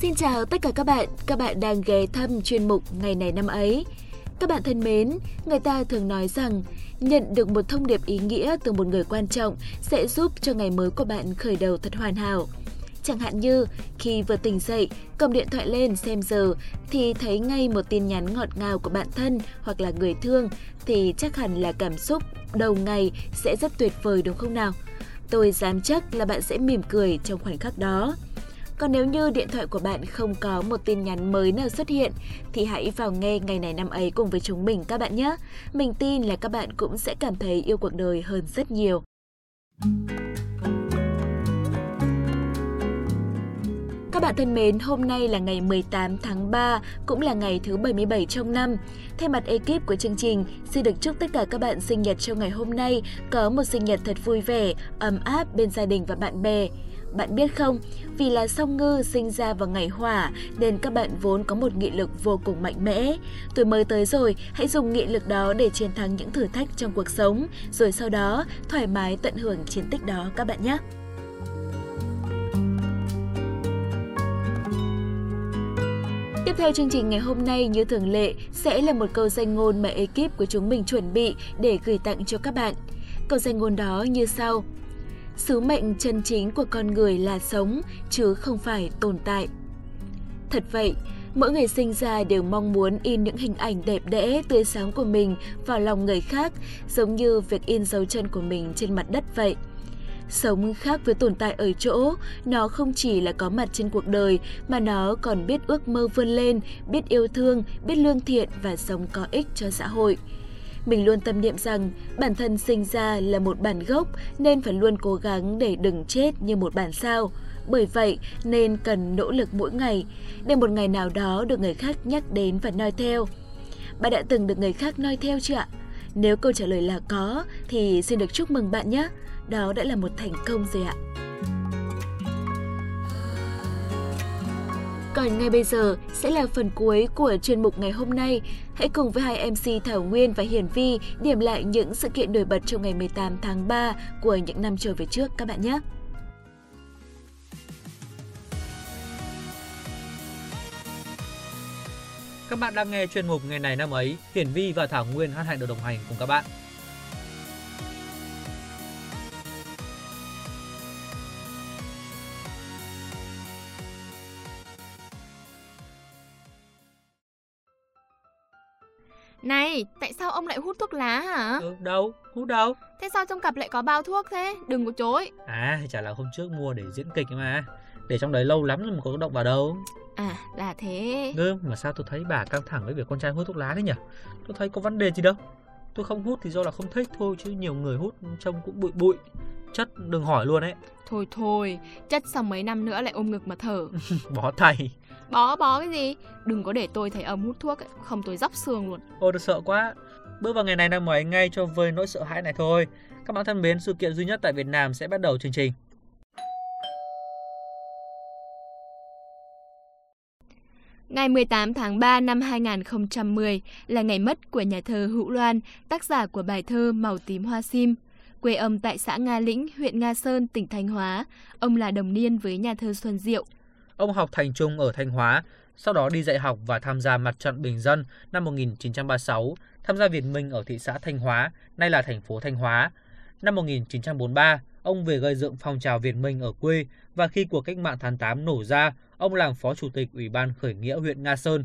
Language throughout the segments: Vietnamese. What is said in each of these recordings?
Xin chào tất cả các bạn, các bạn đang ghé thăm chuyên mục Ngày này năm ấy. Các bạn thân mến, người ta thường nói rằng nhận được một thông điệp ý nghĩa từ một người quan trọng sẽ giúp cho ngày mới của bạn khởi đầu thật hoàn hảo. Chẳng hạn như khi vừa tỉnh dậy, cầm điện thoại lên xem giờ thì thấy ngay một tin nhắn ngọt ngào của bạn thân hoặc là người thương thì chắc hẳn là cảm xúc đầu ngày sẽ rất tuyệt vời đúng không nào? Tôi dám chắc là bạn sẽ mỉm cười trong khoảnh khắc đó. Còn nếu như điện thoại của bạn không có một tin nhắn mới nào xuất hiện thì hãy vào nghe ngày này năm ấy cùng với chúng mình các bạn nhé. Mình tin là các bạn cũng sẽ cảm thấy yêu cuộc đời hơn rất nhiều. Các bạn thân mến, hôm nay là ngày 18 tháng 3, cũng là ngày thứ 77 trong năm. Thay mặt ekip của chương trình, xin được chúc tất cả các bạn sinh nhật trong ngày hôm nay có một sinh nhật thật vui vẻ, ấm áp bên gia đình và bạn bè. Bạn biết không, vì là song ngư sinh ra vào ngày hỏa nên các bạn vốn có một nghị lực vô cùng mạnh mẽ. Tuổi mới tới rồi, hãy dùng nghị lực đó để chiến thắng những thử thách trong cuộc sống, rồi sau đó thoải mái tận hưởng chiến tích đó các bạn nhé. Tiếp theo chương trình ngày hôm nay như thường lệ sẽ là một câu danh ngôn mà ekip của chúng mình chuẩn bị để gửi tặng cho các bạn. Câu danh ngôn đó như sau. Sứ mệnh chân chính của con người là sống, chứ không phải tồn tại. Thật vậy, mỗi người sinh ra đều mong muốn in những hình ảnh đẹp đẽ, tươi sáng của mình vào lòng người khác, giống như việc in dấu chân của mình trên mặt đất vậy. Sống khác với tồn tại ở chỗ, nó không chỉ là có mặt trên cuộc đời mà nó còn biết ước mơ vươn lên, biết yêu thương, biết lương thiện và sống có ích cho xã hội. Mình luôn tâm niệm rằng bản thân sinh ra là một bản gốc nên phải luôn cố gắng để đừng chết như một bản sao. Bởi vậy nên cần nỗ lực mỗi ngày để một ngày nào đó được người khác nhắc đến và noi theo. Bạn đã từng được người khác noi theo chưa ạ? Nếu câu trả lời là có, thì xin được chúc mừng bạn nhé. Đó đã là một thành công rồi ạ. Còn ngay bây giờ sẽ là phần cuối của chuyên mục ngày hôm nay. Hãy cùng với hai MC Thảo Nguyên và Hiển Vi điểm lại những sự kiện nổi bật trong ngày 18 tháng 3 của những năm trở về trước các bạn nhé. Các bạn đang nghe chuyên mục ngày này năm ấy, Hiển Vi và Thảo Nguyên hân hạnh được đồng hành cùng các bạn. Này, tại sao ông lại hút thuốc lá hả? Ừ, đâu, hút đâu. Thế sao trong cặp lại có bao thuốc thế? Đừng có chối. À, chả là hôm trước mua để diễn kịch mà. Để trong đấy lâu lắm rồi mà có động vào đâu. À, là thế. Ừ, mà sao tôi thấy bà căng thẳng với việc con trai hút thuốc lá thế nhỉ? Tôi thấy có vấn đề gì đâu. Tôi không hút thì do là không thích thôi chứ nhiều người hút trông cũng bụi bụi. Chất đừng hỏi luôn ấy. Thôi thôi, chất xong mấy năm nữa lại ôm ngực mà thở. Bó tay. Bó bó cái gì? Đừng có để tôi thấy ông hút thuốc ấy, không tôi dóc xương luôn. Ôi tôi sợ quá. Bước vào ngày này năm mới ngay cho vơi nỗi sợ hãi này thôi. Các bạn thân mến, sự kiện duy nhất tại Việt Nam sẽ bắt đầu chương trình. Ngày 18 tháng 3 năm 2010 là ngày mất của nhà thơ Hữu Loan, tác giả của bài thơ Màu tím hoa sim. Quê âm tại xã Nga Lĩnh, huyện Nga Sơn, tỉnh Thanh Hóa. Ông là đồng niên với nhà thơ Xuân Diệu. Ông học thành trung ở Thanh Hóa, sau đó đi dạy học và tham gia mặt trận Bình Dân năm 1936, tham gia Việt Minh ở thị xã Thanh Hóa, nay là thành phố Thanh Hóa. Năm 1943, ông về gây dựng phong trào Việt Minh ở quê và khi cuộc cách mạng tháng 8 nổ ra, ông làm phó chủ tịch Ủy ban khởi nghĩa huyện Nga Sơn.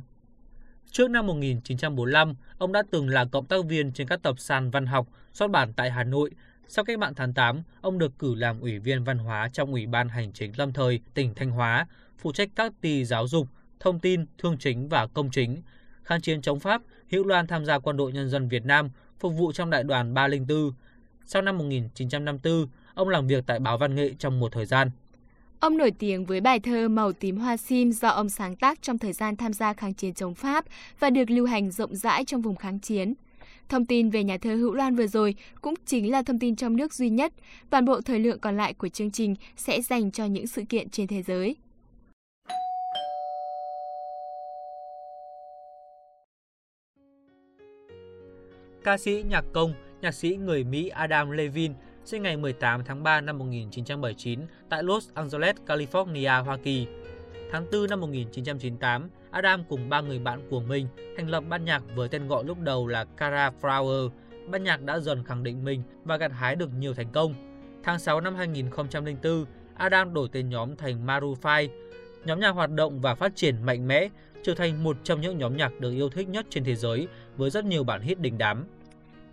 Trước năm 1945, ông đã từng là cộng tác viên trên các tập san văn học xuất bản tại Hà Nội. Sau cách mạng tháng 8, ông được cử làm ủy viên văn hóa trong Ủy ban Hành chính lâm thời tỉnh Thanh Hóa, phụ trách các ty giáo dục, thông tin, thương chính và công chính. Kháng chiến chống Pháp, Hữu Loan tham gia quân đội nhân dân Việt Nam, phục vụ trong đại đoàn 304. Sau năm 1954, ông làm việc tại báo Văn nghệ trong một thời gian. Ông nổi tiếng với bài thơ Màu tím hoa sim do ông sáng tác trong thời gian tham gia kháng chiến chống Pháp và được lưu hành rộng rãi trong vùng kháng chiến. Thông tin về nhà thơ Hữu Loan vừa rồi cũng chính là thông tin trong nước duy nhất. Toàn bộ thời lượng còn lại của chương trình sẽ dành cho những sự kiện trên thế giới. Ca sĩ nhạc công, nhạc sĩ người Mỹ Adam Levine sinh ngày 18 tháng 3 năm 1979 tại Los Angeles, California, Hoa Kỳ. Tháng 4 năm 1998, Adam cùng ba người bạn của mình thành lập ban nhạc với tên gọi lúc đầu là Cara Flower. Ban nhạc đã dần khẳng định mình và gặt hái được nhiều thành công. Tháng 6 năm 2004, Adam đổi tên nhóm thành Maroon 5. Nhóm nhạc hoạt động và phát triển mạnh mẽ, trở thành một trong những nhóm nhạc được yêu thích nhất trên thế giới với rất nhiều bản hit đình đám.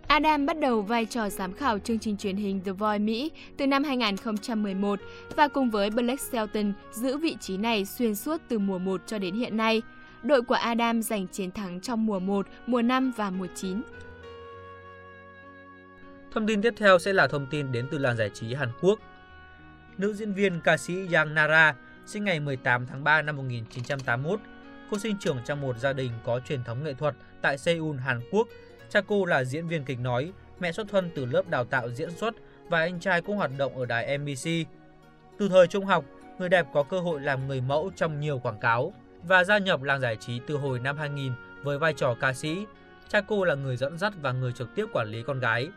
Adam bắt đầu vai trò giám khảo chương trình truyền hình The Voice Mỹ từ năm 2011 và cùng với Blake Shelton giữ vị trí này xuyên suốt từ mùa 1 cho đến hiện nay. Đội của Adam giành chiến thắng trong mùa 1, mùa 5 và mùa 9. Thông tin tiếp theo sẽ là thông tin đến từ làng giải trí Hàn Quốc. Nữ diễn viên ca sĩ Yang Nara sinh ngày 18 tháng 3 năm 1981. Cô sinh trưởng trong một gia đình có truyền thống nghệ thuật tại Seoul, Hàn Quốc Cha cô là diễn viên kịch nói, mẹ xuất thân từ lớp đào tạo diễn xuất và anh trai cũng hoạt động ở đài MBC. Từ thời trung học, người đẹp có cơ hội làm người mẫu trong nhiều quảng cáo và gia nhập làng giải trí từ hồi năm 2000 với vai trò ca sĩ. Cha cô là người dẫn dắt và người trực tiếp quản lý con gái.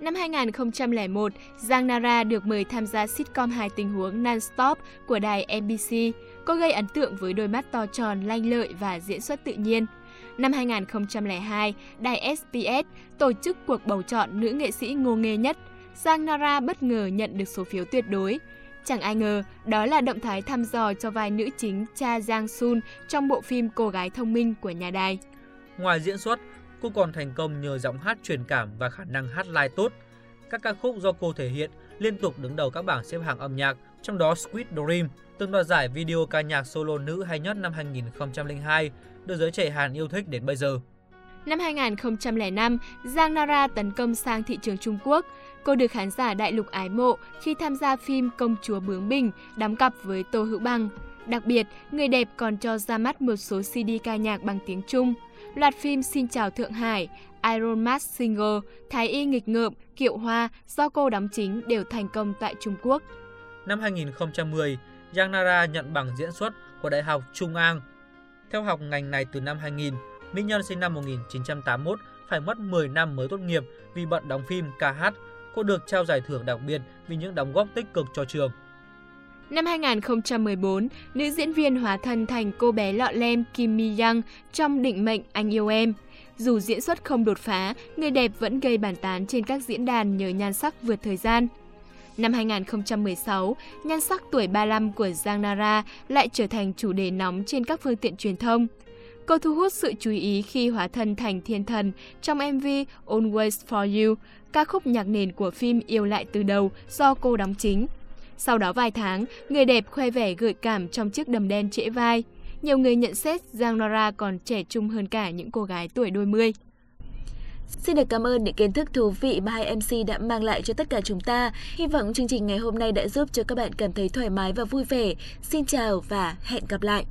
Năm 2001, Giang Nara được mời tham gia sitcom hài tình huống Non-Stop của đài MBC. Cô gây ấn tượng với đôi mắt to tròn, lanh lợi và diễn xuất tự nhiên. Năm 2002, đài SBS tổ chức cuộc bầu chọn nữ nghệ sĩ ngô nghê nhất. Giang Nara bất ngờ nhận được số phiếu tuyệt đối. Chẳng ai ngờ, đó là động thái thăm dò cho vai nữ chính Cha Giang Sun trong bộ phim Cô gái thông minh của nhà đài. Ngoài diễn xuất, cô còn thành công nhờ giọng hát truyền cảm và khả năng hát live tốt. Các ca khúc do cô thể hiện liên tục đứng đầu các bảng xếp hạng âm nhạc, trong đó Squid Dream từng đoạt giải video ca nhạc solo nữ hay nhất năm 2002 được giới trẻ Hàn yêu thích đến bây giờ. Năm 2005, Giang Nara tấn công sang thị trường Trung Quốc. Cô được khán giả đại lục ái mộ khi tham gia phim Công chúa bướng bình, đóng cặp với Tô Hữu Bằng. Đặc biệt, người đẹp còn cho ra mắt một số CD ca nhạc bằng tiếng Trung. Loạt phim Xin chào Thượng Hải, Iron Mask Singer, Thái y nghịch ngợm, Kiệu Hoa do cô đóng chính đều thành công tại Trung Quốc. Năm 2010, Giang Nara nhận bằng diễn xuất của Đại học Trung An theo học ngành này từ năm 2000, Mỹ Nhân sinh năm 1981 phải mất 10 năm mới tốt nghiệp vì bận đóng phim ca hát. Cô được trao giải thưởng đặc biệt vì những đóng góp tích cực cho trường. Năm 2014, nữ diễn viên hóa thân thành cô bé lọ lem Kim Mi Young trong Định mệnh Anh yêu em. Dù diễn xuất không đột phá, người đẹp vẫn gây bàn tán trên các diễn đàn nhờ nhan sắc vượt thời gian. Năm 2016, nhan sắc tuổi 35 của Giang Nara lại trở thành chủ đề nóng trên các phương tiện truyền thông. Cô thu hút sự chú ý khi hóa thân thành thiên thần trong MV Always For You, ca khúc nhạc nền của phim Yêu lại từ đầu do cô đóng chính. Sau đó vài tháng, người đẹp khoe vẻ gợi cảm trong chiếc đầm đen trễ vai. Nhiều người nhận xét Giang Nara còn trẻ trung hơn cả những cô gái tuổi đôi mươi. Xin được cảm ơn những kiến thức thú vị mà hai MC đã mang lại cho tất cả chúng ta. Hy vọng chương trình ngày hôm nay đã giúp cho các bạn cảm thấy thoải mái và vui vẻ. Xin chào và hẹn gặp lại.